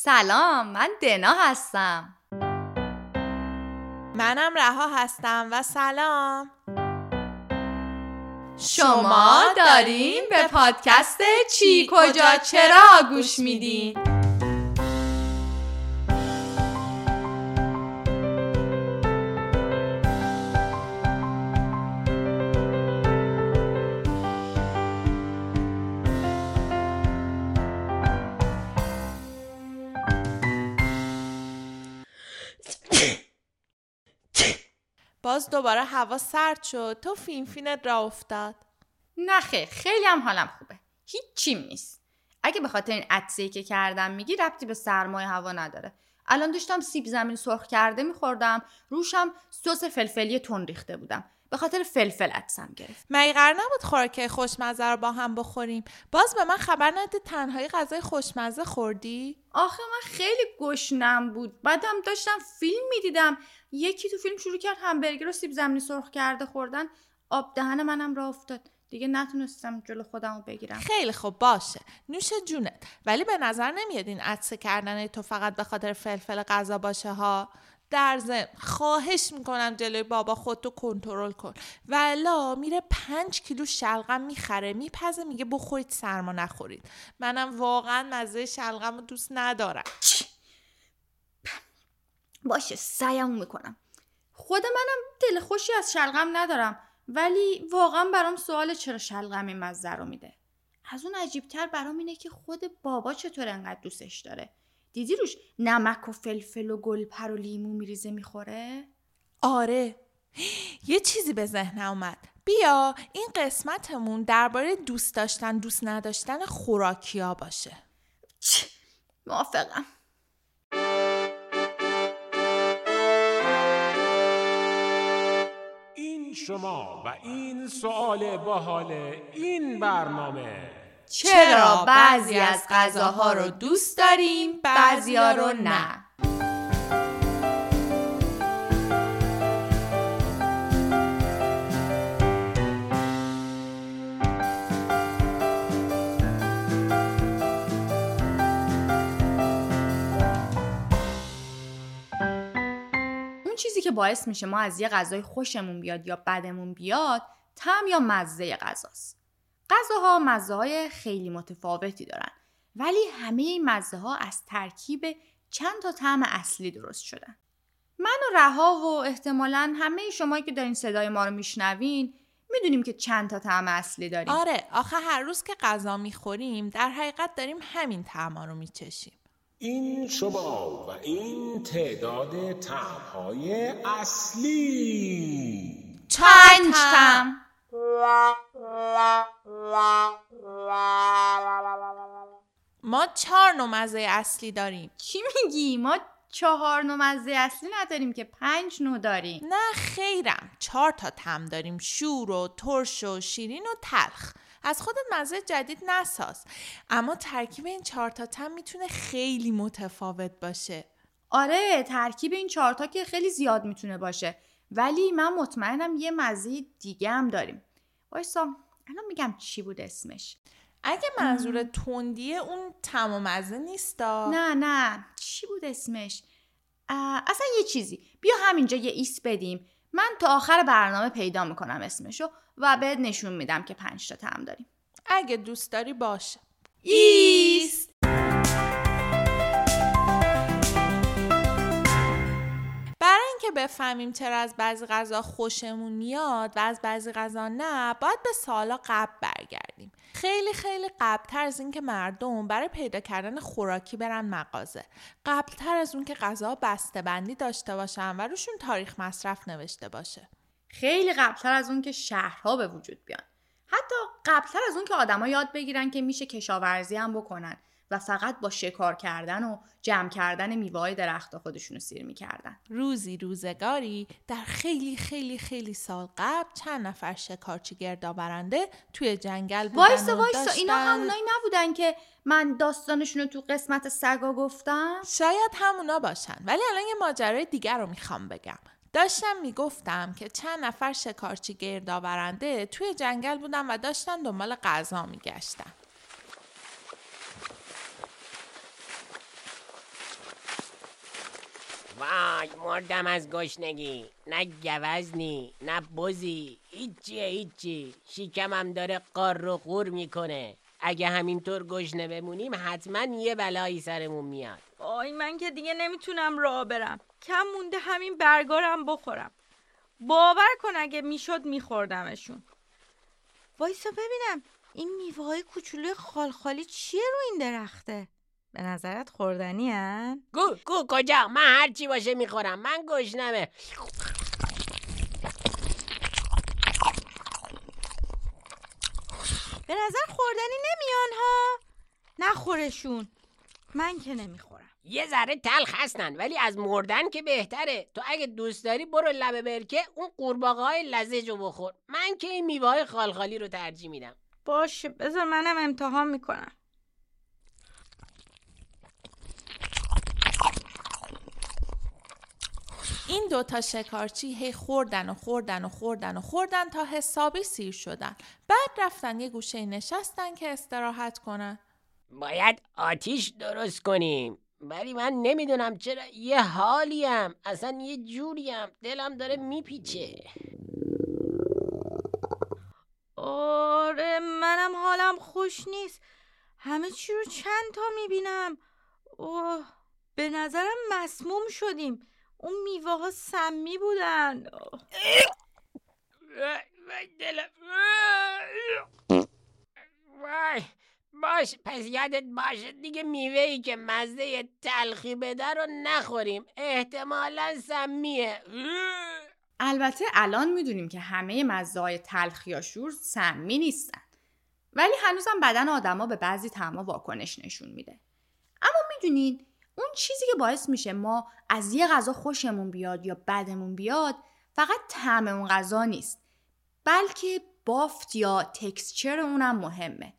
سلام من دنا هستم. منم رها هستم و سلام. شما دارین به پادکست چی؟ کجا؟ چرا گوش میدین؟ باز دوباره هوا سرد شد. تو فین فینت راه افتاد. نخیر خیلی هم حالم خوبه. هیچیم نیست. اگه به خاطر این عطسه که کردم میگی ربطی به سرمای هوا نداره. الان داشتم سیب زمینی سرخ کرده میخوردم. روشم سس فلفلی تند ریخته بودم. به خاطر فلفل عطسم گرفت. مگه قرار نبود خوراک خوشمزه رو با هم بخوریم؟ باز به من خبر نده تنهایی غذای خوشمزه خوردی؟ آخه من خیلی گشنم بود. بعدم داشتم فیلم می‌دیدم. یکی تو فیلم شروع کرد همبرگر و سیب زمینی سرخ کرده خوردن. آب دهن منم را افتاد. دیگه نتونستم جلو خودم رو بگیرم. خیلی خوب باشه. نوش جونت. ولی به نظر نمیاد این عدسه کردن تو فقط به خاطر فلفل غذا باشه ها؟ در ضمن خواهش می‌کنم جلوی بابا خودتو کنترل کن. ولا میره پنج کیلو شلغم می‌خره میپزه میگه بخورید سرما نخورید. منم واقعا مزه شلغم رو دوست ندارم. باشه سعیم می‌کنم. خود منم دل خوشی از شلغم ندارم ولی واقعا برام سوال چرا شلغم این مزه رو میده؟ از اون عجیبتر برام اینه که خود بابا چطور انقدر دوستش داره؟ دیدی روش نمک و فلفل و گلپر و لیمو میریزه می‌خوره؟ آره. یه چیزی به ذهن اومد. بیا این قسمتمون درباره دوست داشتن دوست نداشتن خوراکیا باشه. موافقم. این شما و این سوال باحال این برنامه. چرا بعضی از غذاها رو دوست داریم بعضیا رو نه؟ چیزی که باعث میشه ما از یه غذای خوشمون بیاد یا بدمون بیاد تم یا مزه غذاست. غذاها مزه های خیلی متفاوتی دارن ولی همه این مزه ها از ترکیب چند تا طعم اصلی درست شدن. من و رها و احتمالا همه شما که دارین صدای ما رو میشنوین می‌دونیم که چند تا طعم اصلی داریم. آره آخه هر روز که غذا می‌خوریم در حقیقت داریم همین طعما رو میچشیم. این شما و این تعداد طعمهای اصلی. پنج طعم ما چهار نوع مزه اصلی داریم. چی میگی؟ ما چهار نوع مزه اصلی نداریم که پنج نوع داریم. نه خیرم. چهار تا تم داریم. شور و ترش و شیرین و تلخ. از خود مزه جدید نساز. اما ترکیب این چهار تا تم می‌تونه خیلی متفاوت باشه. آره ترکیب این چهارتا که خیلی زیاد می‌تونه باشه. ولی من مطمئنم یه مزه دیگه هم داریم. وایسا الان میگم چی بود اسمش. اگه منظور تندیه اون تم و مزه نیستا؟ نه نه. چی بود اسمش؟ اصلا یه چیزی. بیا همینجا یه ایست بدیم. من تا آخر برنامه پیدا می‌کنم اسمشو و بهت نشون میدم که پنج تا تم داریم. اگه دوست داری باشه. ایست! بفهمیم چرا از بعضی غذا خوشمون میاد و از بعضی غذا نه باید به سالا قبل برگردیم. خیلی خیلی قبلتر از اینکه مردم برای پیدا کردن خوراکی برن مغازه. قبلتر از اون که غذا بسته بندی داشته باشن و روشون تاریخ مصرف نوشته باشه. خیلی قبلتر از اون که شهرها به وجود بیان. حتی قبلتر از اون که آدما یاد بگیرن که میشه کشاورزی هم بکنن. و فقط با شکار کردن و جمع کردن میوه درخت خودشون رو سیر می‌کردن. روزی روزگاری در خیلی خیلی خیلی سال قبل چند نفر شکارچی گردآورنده توی جنگل بودن وایسا و وایسا. اینا همونایی نبودن که من داستانشون رو تو قسمت سگا گفتم؟ شاید همونا باشن. ولی الان یه ماجرای دیگر رو می‌خوام بگم. داشتم می‌گفتم که چند نفر شکارچی گردآورنده توی جنگل بودن و داشتن دنبال غذا میگشتن. وای مردم از گشنگی. نه گوزنی نه بزی. هیچیه هیچی. شیکمم داره قار و قور می‌کنه. اگه همینطور گشنه بمونیم حتما یه بلایی سرمون میاد. آی من که دیگه نمی‌تونم راه برم. کم مونده همین برگارم بخورم. باور کن اگه می‌شد میخوردمشون. وایسا ببینم این میوه های کوچولوی خالخالی چیه رو این درخته؟ به نظرت خوردنی هن؟ گو گو کجا؟ من هرچی باشه می‌خورم. من گشنمه. به نظر خوردنی نمیان ها. نخورشون. من که نمی‌خورم. یه ذره تلخ هستن ولی از مردن که بهتره. تو اگه دوست داری برو لبه برکه اون قورباغه های لزج رو بخور. من که این میوه های خالخالی رو ترجیح میدم. باشه بذار منم امتحان می‌کنم. این دوتا شکارچی هی خوردن و خوردن و خوردن و خوردن تا حسابی سیر شدن. بعد رفتن یه گوشه نشستن که استراحت کنن. باید آتیش درست کنیم. ولی من نمی‌دونم چرا یه حالیم. اصلا یه جوریم. دلم داره میپیچه. آره منم حالم خوش نیست. همه چی رو چند تا می‌بینم. اوه به نظرم مسموم شدیم. اون میوه ها سمی بودن. وای باش پس یادت باشه دیگه میوه ای که مزه تلخی بده رو نخوریم. احتمالا سمیه. البته الان می‌دونیم که همه مزه های تلخ یا شور سمی نیستن. ولی هنوزم بدن آدما به بعضی طعما واکنش نشون میده. اما می‌دونین اون چیزی که باعث میشه ما از یه غذا خوشمون بیاد یا بدمون بیاد فقط طعم اون غذا نیست. بلکه بافت یا تکسچر اونم مهمه.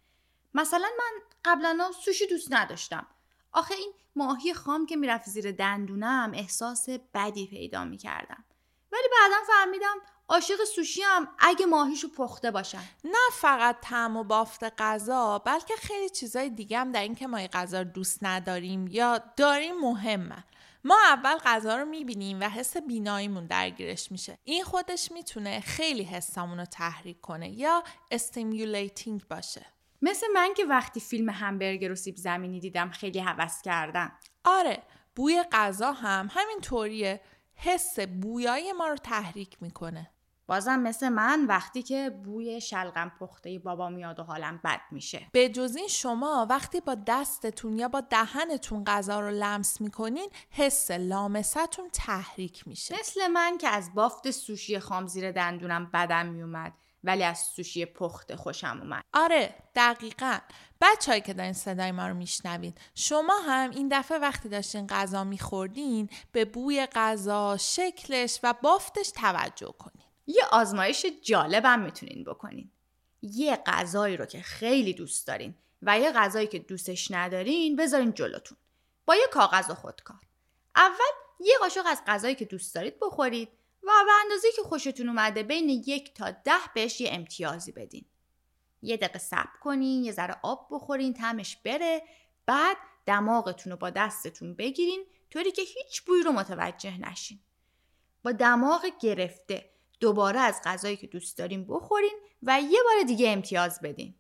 مثلا من قبلا سوشی دوست نداشتم. آخه این ماهی خام که می‌رفت زیر دندونم احساس بدی پیدا می‌کردم. ولی بعدا فهمیدم عاشق سوشی هم اگه ماهیشو پخته باشن. نه فقط طعم و بافت غذا بلکه خیلی چیزای دیگه هم در این که ما غذا رو دوست نداریم یا داریم مهمه. ما اول غذا رو می‌بینیم و حس بیناییمون درگیرش میشه. این خودش می‌تونه خیلی حسامون رو تحریک کنه یا stimulating باشه. مثل من که وقتی فیلم همبرگر و سیب زمینی دیدم خیلی هوس کردم. آره بوی غذا هم همین طوریه حس بویایی ما رو تحریک می‌کنه. بازم مثل من وقتی که بوی شلغم پخته بابا میاد و حالم بد میشه. به جز این شما وقتی با دستتون یا با دهنتون غذا رو لمس می‌کنین حس لامستون تحریک میشه. مثل من که از بافت سوشی خام زیر دندونم بدم میومد ولی از سوشی پخته خوشم اومد. آره دقیقا. بچههایی که دارین صدای ما رو میشنوین شما هم این دفعه وقتی داشتین غذا میخوردین به بوی غذا شکلش و بافتش توجه کنین. یه آزمایش جالبم می‌تونین بکنین. یه غذایی رو که خیلی دوست دارین و یه غذایی که دوستش ندارین بذارین جلوتون. با یه کاغذ و خودکار. اول یه قاشق از غذایی که دوست دارید بخورید و به اندازه که خوشتون اومده بین یک تا ده بهش یه امتیازی بدین. یه دقیقه صبر کنین یه ذره آب بخورین تمش بره. بعد دماغتون رو با دستتون بگیرین طوری که هیچ بوی رو متوجه نشین. با دماغ گرفته دوباره از غذایی که دوست دارین بخورین و یه بار دیگه امتیاز بدین.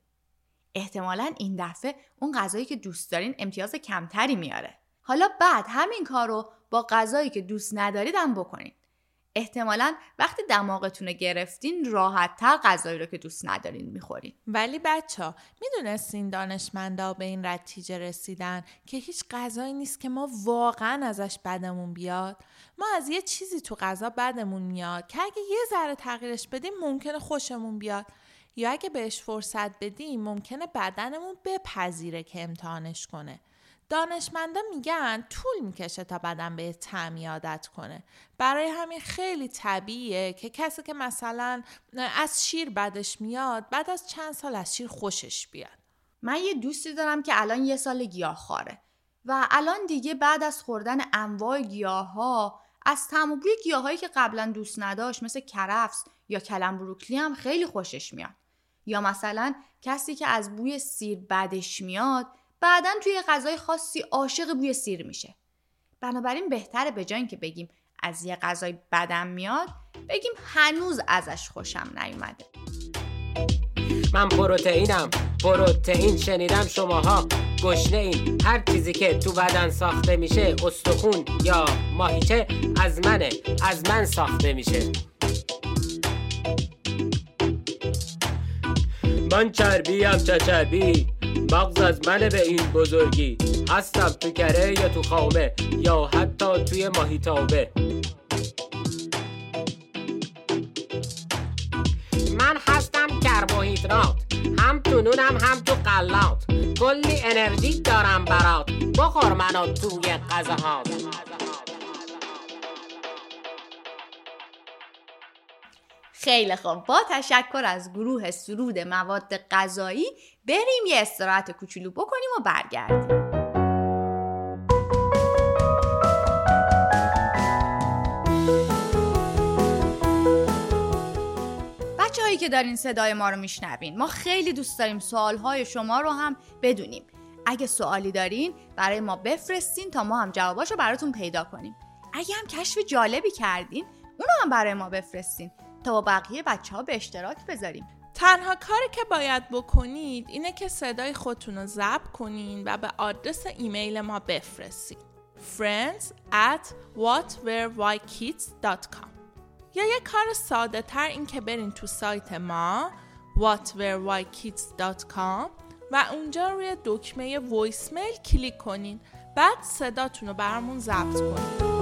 احتمالا این دفعه اون غذایی که دوست دارین امتیاز کمتری میاره. حالا بعد همین کار رو با غذایی که دوست ندارید هم بکنین. احتمالا وقتی دماغتون رو گرفتین راحت تر غذایی رو که دوست ندارین می‌خورین. ولی بچه ها می‌دونستین دانشمندا به این نتیجه رسیدن که هیچ غذایی نیست که ما واقعا ازش بدمون بیاد؟ ما از یه چیزی تو غذا بدمون میاد که اگه یه ذره تغییرش بدیم ممکنه خوشمون بیاد. یا اگه بهش فرصت بدیم ممکنه بدنمون بپذیره که امتحانش کنه. دانشمندا میگن طول می‌کشه تا بدن به تعمی عادت کنه. برای همین خیلی طبیعیه که کسی که مثلا از شیر بدش میاد بعد از چند سال از شیر خوشش بیاد. من یه دوستی دارم که الان یه سال گیاه خاره و الان دیگه بعد از خوردن انواع گیاه از تم گیاهایی که قبلا دوست نداشت مثل کرفس یا کلم بروکلی هم خیلی خوشش میاد. یا مثلا کسی که از بوی سیر بدش میاد بعدا توی غذای خاصی عاشق بوی سیر میشه. بنابراین بهتره به جای اینکه بگیم از یه غذای بدم میاد بگیم هنوز ازش خوشم نیومده. من پروتئینم پروتئین شنیدم شماها. گشنه این هر چیزی که تو بدن ساخته میشه استخون یا ماهیچه از منه از من ساخته میشه. من چربیم چه چربی مغز از منه به این بزرگی. هستم تو کره یا تو خامه یا حتی توی ماهیتابه من هستم کربوهیدرات هم تو نونم هم تو قلات. کلی انرژی دارم برات. بخور منو توی غذاهات. خیلی خوب. با تشکر از گروه سرود مواد غذایی بریم یه استراحت کوچولو بکنیم و برگردیم. بچه هایی که دارین صدای ما رو میشنوین ما خیلی دوست داریم سوالهای شما رو هم بدونیم. اگه سوالی دارین برای ما بفرستین تا ما هم جواباشو براتون پیدا کنیم. اگه هم کشف جالبی کردین اونو هم برای ما بفرستین. تا با بقیه بچه ها به اشتراک بذاریم. تنها کاری که باید بکنید اینه که صدای خودتون رو ضبط کنین و به آدرس ایمیل ما بفرستین. friends at whatwherewhykids.com یا یه کار ساده تر این که برین تو سایت ما whatwherewhykids.com و اونجا روی دکمه voicemail کلیک کنین. بعد صداتون رو برامون ضبط کنین.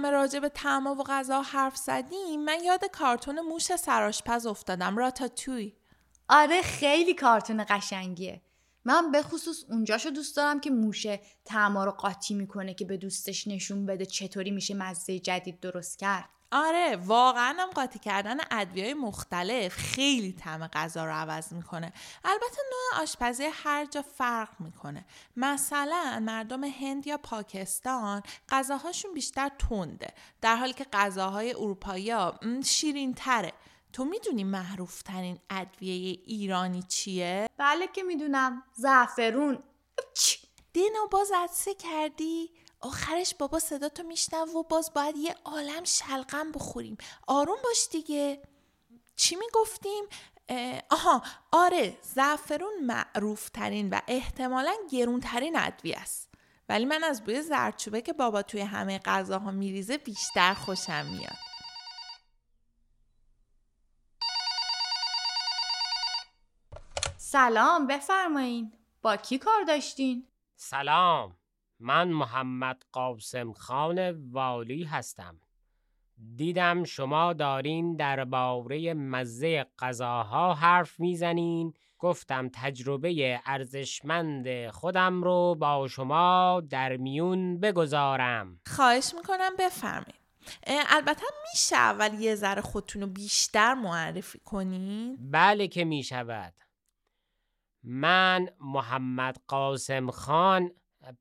همه راجع به تعما و غذا حرف زدیم من یاد کارتون موش سراشپز افتادم راتاتوی. آره خیلی کارتون قشنگیه. من به خصوص اونجاشو دوست دارم که موشه تعما رو قاطی می‌کنه که به دوستش نشون بده چطوری میشه مزه جدید درست کرد. آره واقعا هم قاطی کردن ادویه مختلف خیلی طعم غذا رو عوض می‌کنه. البته نوع آشپزی هر جا فرق می‌کنه. مثلا مردم هند یا پاکستان غذاهاشون بیشتر تنده در حالی که غذاهای اروپایی شیرین تره تو می‌دونی معروف ترین ادویه ایرانی چیه؟ بله که می‌دونم. زعفرون. دینو باز عدسه کردی؟ آخرش بابا صدا تو میشنو و باز باید یه عالم شلغم بخوریم. آروم باش دیگه. چی می‌گفتیم؟ آها آره زعفرون معروف ترین و احتمالا گرون ترین ادویه است. ولی من از بوی زردچوبه که بابا توی همه غذاها میریزه بیشتر خوشم میاد. سلام بفرمایین. با کی کار داشتین؟ سلام. من محمد قاسم خان والی هستم. دیدم شما دارین درباره مزه غذاها حرف می‌زنین. گفتم تجربه ارزشمند خودم رو با شما در میون بگذارم. خواهش می‌کنم بفرمایید. البته میشه اول یه ذره خودتون رو بیشتر معرفی کنید؟ بله که می‌شود. من محمد قاسم خان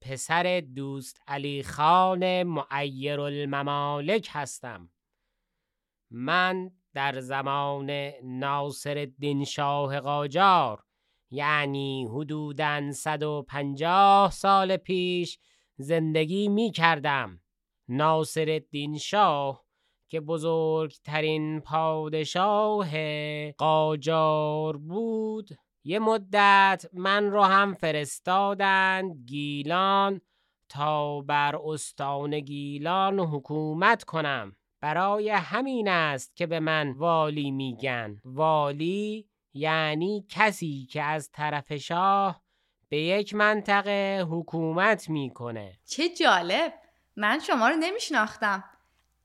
پسر دوست علی خان معیر الممالک هستم. من در زمان ناصر الدین شاه قاجار یعنی حدوداً 150 سال پیش زندگی می کردم. ناصر الدین شاه که بزرگترین پادشاه قاجار بود یه مدت من رو هم فرستادند گیلان تا بر استان گیلان حکومت کنم. برای همین است که به من والی میگن. والی یعنی کسی که از طرف شاه به یک منطقه حکومت می‌کنه. چه جالب! من شما رو نمیشناختم.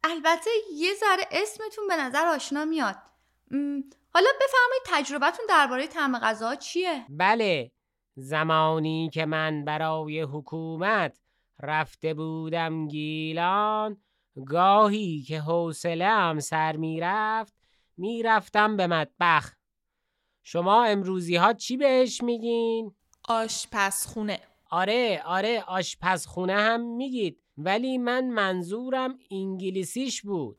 البته یه ذره اسمتون به نظر آشنا میاد. حالا بفرمایید تجربتون درباره طعم غذا چیه؟ بله زمانی که من برای حکومت رفته بودم گیلان گاهی که حوصله‌ام سر می‌رفت می‌رفتم به مطبخ. شما امروزی ها چی بهش میگین؟ آشپزخونه. آره آره آشپزخونه هم میگید ولی من منظورم انگلیسیش بود.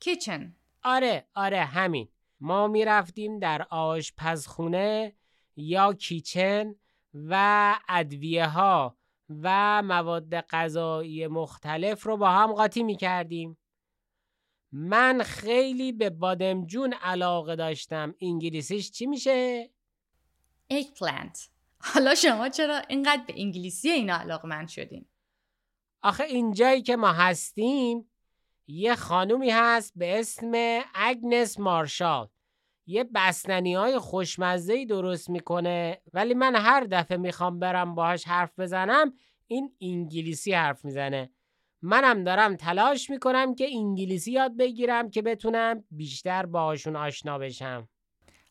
کیچن. آره آره همین. ما می‌رفتیم در آشپزخونه یا کیچن و ادویه ها و مواد غذایی مختلف رو با هم قاطی می کردیم. من خیلی به بادمجون علاقه داشتم. انگلیسیش چی میشه؟ eggplant حالا شما چرا اینقدر به انگلیسی اینا علاقه من شدین؟ آخه اینجایی که ما هستیم یه خانومی هست به اسم اگنس مارشال. یه بستنی های خوشمزه درست می‌کنه ولی من هر دفعه می‌خوام برم باهاش حرف بزنم این انگلیسی حرف می‌زنه. منم دارم تلاش می‌کنم که انگلیسی یاد بگیرم که بتونم بیشتر باهاشون آشنا بشم.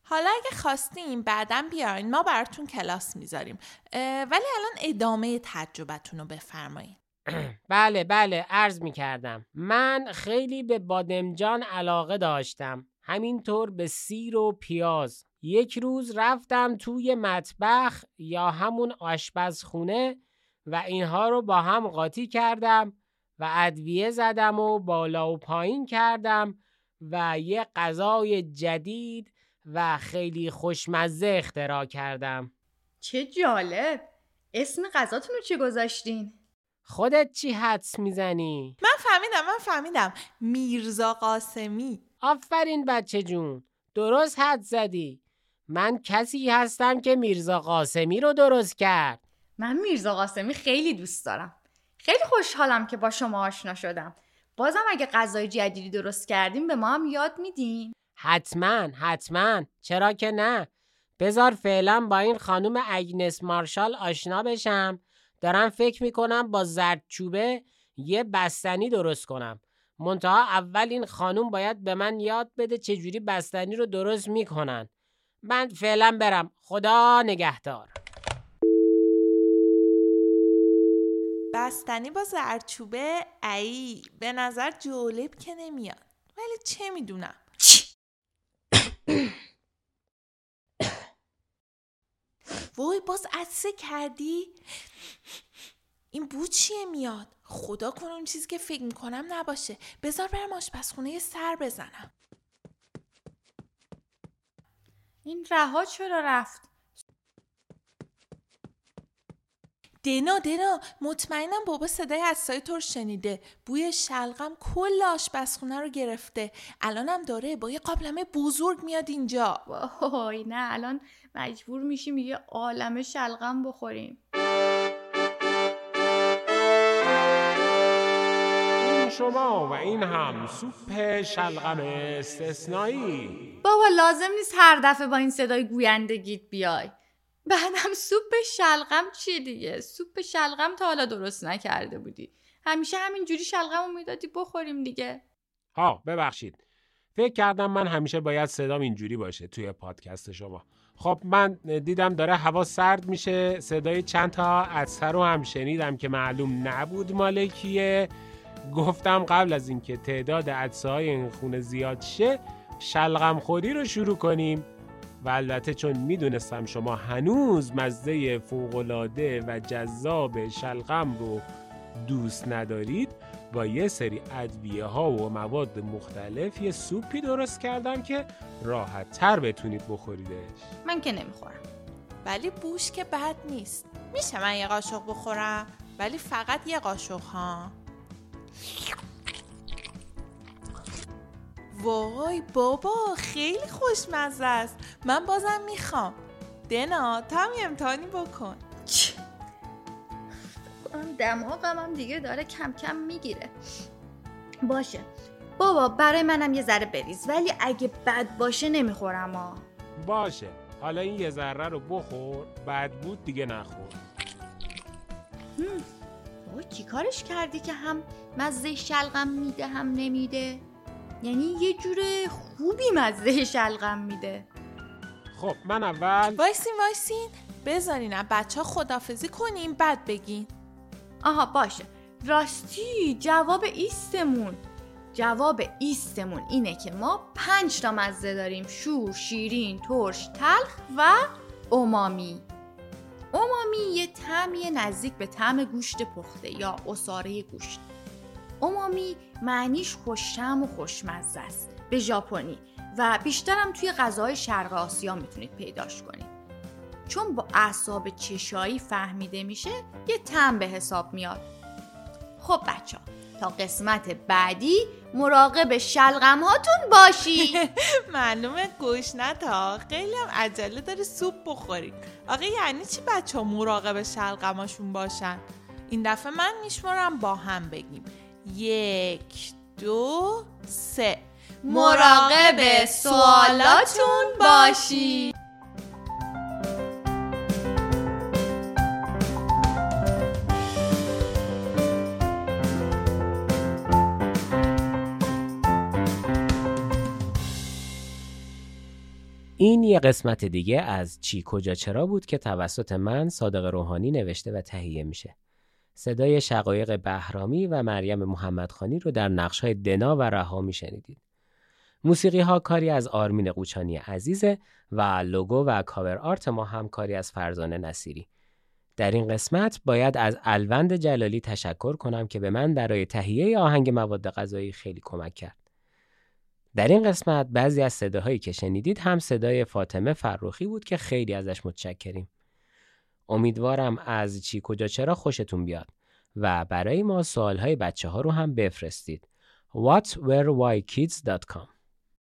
حالا اگه خواستیم بعدا بیاین ما براتون کلاس می‌ذاریم. ولی الان ادامه تجربتون رو بفرمایید بله بله عرض می‌کردم. من خیلی به بادمجان علاقه داشتم. همینطور به سیر و پیاز. یک روز رفتم توی مطبخ یا همون آشپزخونه و اینها رو با هم قاطی کردم و ادویه زدم و بالا و پایین کردم و یه غذای جدید و خیلی خوشمزه اختراع کردم. چه جالب! اسم غذاتون رو چی گذاشتین؟ خودت چی حدس می‌زنی؟ من فهمیدم من فهمیدم. میرزا قاسمی. آفرین بچه جون. درست حد زدی. من کسی هستم که میرزا قاسمی رو درست کرد. من میرزا قاسمی خیلی دوست دارم. خیلی خوشحالم که با شما آشنا شدم. بازم اگه غذای جدیدی درست کردیم به ما هم یاد میدین. حتما حتما. چرا که نه؟ بذار فعلا با این خانم اگنس مارشال آشنا بشم. دارم فکر می‌کنم با زردچوبه یه بستنی درست کنم. منتها اول این خانوم باید به من یاد بده چجوری بستنی رو درست می‌کنن. من فعلا برم. خدا نگهدار. بستنی با زرچوبه ای به نظر جالب که نمیاد. ولی چه می‌دونم. وای باز عدسه کردی؟ این بو چیه میاد؟ خدا کنه اون چیزی که فکر می‌کنم نباشه بذار برم آشپزخونه سر بزنم این رها چرا رفت دنا دنا مطمئنم بابا صدای عدسای تو رو شنیده. بوی شلغم کل آشپزخونه رو گرفته. الانم داره با یه قابلمه بزرگ میاد اینجا. وای نه الان مجبور میشیم یه عالمه شلغم بخوریم. این شما و این هم سوپ شلغم استثنایی. بابا لازم نیست هر دفعه با این صدای گویندگیت بیای. بعدم سوپ شلغم چیه دیگه؟ سوپ شلغم تا حالا درست نکرده بودی. همیشه همین جوری شلغم رو می‌دادی بخوریم دیگه. ها ببخشید. فکر کردم من همیشه باید صدام اینجوری باشه توی پادکست شما. خب من دیدم داره هوا سرد میشه صدای چند تا عدسه رو هم شنیدم که معلوم نبود مالکیه گفتم قبل از اینکه تعداد عدسه این خونه زیاد شه شلغم خوری رو شروع کنیم. و البته چون می‌دونستم شما هنوز مزه فوقالعاده و جذاب شلغم رو دوست ندارید با یه سری ادویه ها و مواد مختلف یه سوپی درست کردم که راحت تر بتونید بخوریدش. من که نمی‌خورم. ولی بوش که بد نیست. میشه من یه قاشق بخورم؟ ولی فقط یه قاشق ها وای بابا خیلی خوشمزه است. من بازم می‌خوام. دنا تا هم یه امتحانی بکن دماغم هم دیگه داره کم کم می‌گیره. باشه. بابا برای منم یه ذره بریز. ولی اگه بد باشه نمی‌خورم ها. باشه. حالا این یه ذره رو بخور. بد بود دیگه نخور. بابا چی کارش کردی که هم مزه شلغم میده هم نمیده؟ یعنی یه جور خوبی مزه شلغم میده. خب من اول وایسین وایسین. بذارین بچه ها خدافزی کنیم بعد بگین. آها باشه. راستی جواب ایستمون. جواب ایستمون اینه که ما پنج تا مزه داریم. شور، شیرین، ترش، تلخ و امامی امامی یه طعمی نزدیک به طعم گوشت پخته یا اساره گوشت. امامی معنیش خوشتم و خوشمزه است. به ژاپنی. و بیشترم توی غذاهای شرق آسیا می‌تونید پیداش کنید. چون با اعصاب چشایی فهمیده میشه یه تم به حساب میاد. خب بچه ها تا قسمت بعدی مراقب شلغم هاتون باشید. معلومه گوشنت ها خیلی هم عجله داره سوپ بخورید آقا یعنی چی بچه ها مراقب شلغماشون باشن؟ این دفعه من میشمارم با هم بگیم. یک دو سه مراقب سوالاتون باشید این یه قسمت دیگه از چی کجا چرا بود که توسط من صادق روحانی نوشته و تهیه میشه. صدای شقایق بهرامی و مریم محمدخانی رو در نقشهای دنا و رها میشنیدید. موسیقی ها کاری از آرمین قوچانی عزیزه و لوگو و کاور آرت ما هم کاری از فرزانه نصیری. در این قسمت باید از الوند جلالی تشکر کنم که به من برای تهیه آهنگ مواد غذایی خیلی کمک کرد. در این قسمت بعضی از صداهایی که شنیدید هم صدای فاطمه فروخی بود که خیلی ازش متشکریم. امیدوارم از چی کجا چرا خوشتون بیاد و برای ما سوالهای بچه ها رو هم بفرستید. whatwerewhykids.com